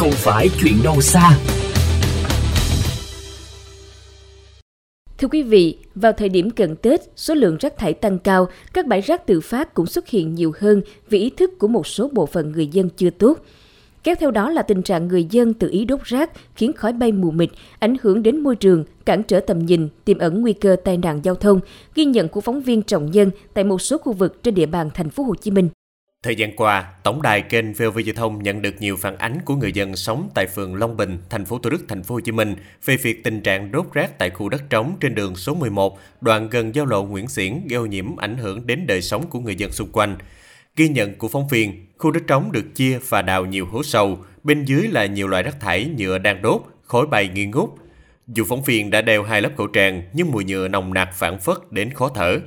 không phải chuyện đâu xa. Thưa quý vị, vào thời điểm cận Tết, số lượng rác thải tăng cao, các bãi rác tự phát cũng xuất hiện nhiều hơn vì ý thức của một số bộ phận người dân chưa tốt. Kéo theo đó là tình trạng người dân tự ý đốt rác khiến khói bay mù mịt, ảnh hưởng đến môi trường, cản trở tầm nhìn, tiềm ẩn nguy cơ tai nạn giao thông, ghi nhận của phóng viên Trọng Nhân tại một số khu vực trên địa bàn thành phố Hồ Chí Minh. Thời gian qua, tổng đài kênh VOV Giao thông nhận được nhiều phản ánh của người dân sống tại phường Long Bình, thành phố Thủ Đức, thành phố Hồ Chí Minh về việc tình trạng đốt rác tại khu đất trống trên đường số 11, đoạn gần giao lộ Nguyễn Xiển gây ô nhiễm ảnh hưởng đến đời sống của người dân xung quanh. Ghi nhận của phóng viên, khu đất trống được chia và đào nhiều hố sâu, bên dưới là nhiều loại rác thải nhựa đang đốt, khói bay nghi ngút. Dù phóng viên đã đeo hai lớp khẩu trang, nhưng mùi nhựa nồng nặc phản phất đến khó thở.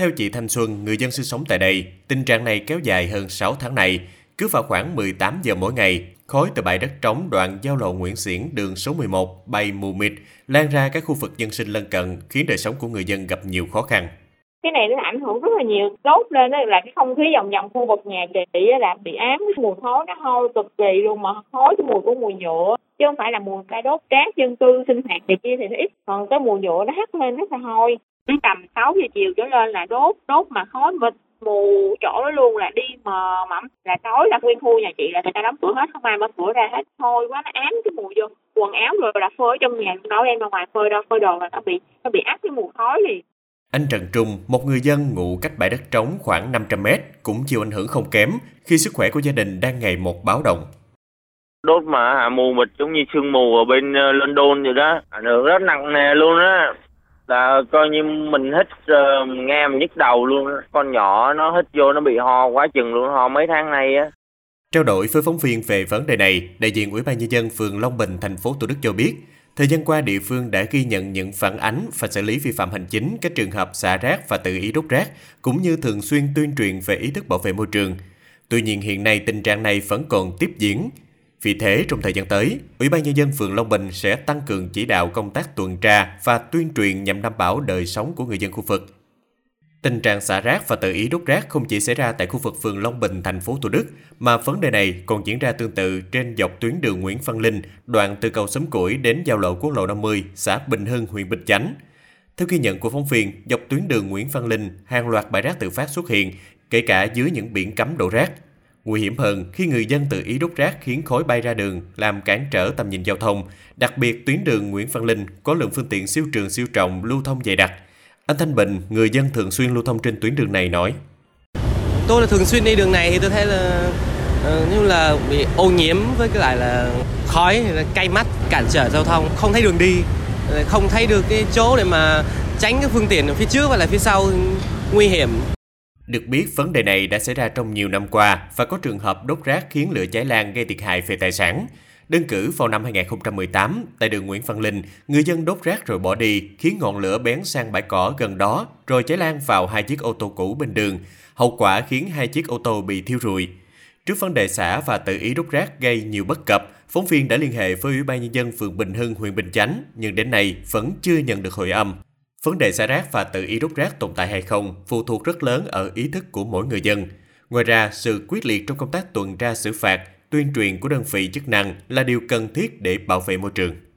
Theo chị Thanh Xuân, người dân sinh sống tại đây, tình trạng này kéo dài hơn 6 tháng này. Cứ vào khoảng 18 giờ mỗi ngày, khói từ bãi đất trống đoạn giao lộ Nguyễn Xiển đường số 11 bay mù mịt lan ra các khu vực dân sinh lân cận, khiến đời sống của người dân gặp nhiều khó khăn. Cái này nó ảnh hưởng rất là nhiều. Đốt lên đó là cái không khí vòng vòng khu vực nhà chị là bị ám cái mùi khói nó hôi cực kỳ luôn mà khói cái mùi của mùi nhựa chứ không phải là mùi cây đốt rác dân cư sinh hoạt này kia thì ít còn cái mùi nhựa nó hắt lên rất là hôi đến tầm 6 giờ chiều trở lên là đốt đốt mà khói mịt mù chỗ đó luôn là đi mờ mẫm. Là tối là nguyên khu nhà chị là người ta đóng cửa hết không ai mở cửa ra hết. Thôi quá nó ám cái mùi vô. Quần áo rồi là phơi ở trong nhà đâu đem ra ngoài phơi đâu phơi đồ là nó bị nó bị áp cái mùi khói liền. Anh Trần Trung, một người dân ngụ cách bãi đất trống khoảng 500 mét, cũng chịu ảnh hưởng không kém khi sức khỏe của gia đình đang ngày một báo động. Đốt mà hạ mù mịt giống như sương mù ở bên ờ, London vậy đó, ảnh hưởng rất nặng nề luôn á. Là coi như mình hít uh, ờ, nghe mình nhức đầu luôn á. Con nhỏ nó hít vô nó bị ho quá chừng luôn, ho mấy tháng nay á. Trao đổi với phóng viên về vấn đề này, đại diện Ủy ban nhân dân phường Long Bình, thành phố Thủ Đức cho biết, Thời gian qua, địa phương đã ghi nhận những phản ánh và xử lý vi phạm hành chính các trường hợp xả rác và tự ý đốt rác, cũng như thường xuyên tuyên truyền về ý thức bảo vệ môi trường. Tuy nhiên hiện nay tình trạng này vẫn còn tiếp diễn. Vì thế, trong thời gian tới, Ủy ban Nhân dân phường Long Bình sẽ tăng cường chỉ đạo công tác tuần tra và tuyên truyền nhằm đảm bảo đời sống của người dân khu vực. Tình trạng xả rác và tự ý đốt rác không chỉ xảy ra tại khu vực phường Long Bình, thành phố Thủ Đức, mà vấn đề này còn diễn ra tương tự trên dọc tuyến đường Nguyễn Văn Linh, đoạn từ cầu Sấm Củi đến giao lộ quốc lộ 50, xã Bình Hưng, huyện Bình Chánh. Theo ghi nhận của phóng viên, dọc tuyến đường Nguyễn Văn Linh, hàng loạt bãi rác tự phát xuất hiện, kể cả dưới những biển cấm đổ rác. Nguy hiểm hơn khi người dân tự ý đốt rác khiến khói bay ra đường, làm cản trở tầm nhìn giao thông. Đặc biệt tuyến đường Nguyễn Văn Linh có lượng phương tiện siêu trường siêu trọng lưu thông dày đặc, anh Thanh Bình, người dân thường xuyên lưu thông trên tuyến đường này nói. Tôi là thường xuyên đi đường này thì tôi thấy là ờ, như là bị ô nhiễm với cái lại là khói, cay mắt, cản trở giao thông, không thấy đường đi, không thấy được cái chỗ để mà tránh cái phương tiện ở phía trước và là phía sau nguy hiểm. Được biết, vấn đề này đã xảy ra trong nhiều năm qua và có trường hợp đốt rác khiến lửa cháy lan gây thiệt hại về tài sản. Đơn cử vào năm 2018, tại đường Nguyễn Văn Linh, người dân đốt rác rồi bỏ đi, khiến ngọn lửa bén sang bãi cỏ gần đó, rồi cháy lan vào hai chiếc ô tô cũ bên đường. Hậu quả khiến hai chiếc ô tô bị thiêu rụi. Trước vấn đề xả và tự ý đốt rác gây nhiều bất cập, phóng viên đã liên hệ với Ủy ban Nhân dân phường Bình Hưng, huyện Bình Chánh, nhưng đến nay vẫn chưa nhận được hồi âm. Vấn đề xả rác và tự ý rút rác tồn tại hay không phụ thuộc rất lớn ở ý thức của mỗi người dân. Ngoài ra, sự quyết liệt trong công tác tuần tra xử phạt tuyên truyền của đơn vị chức năng là điều cần thiết để bảo vệ môi trường.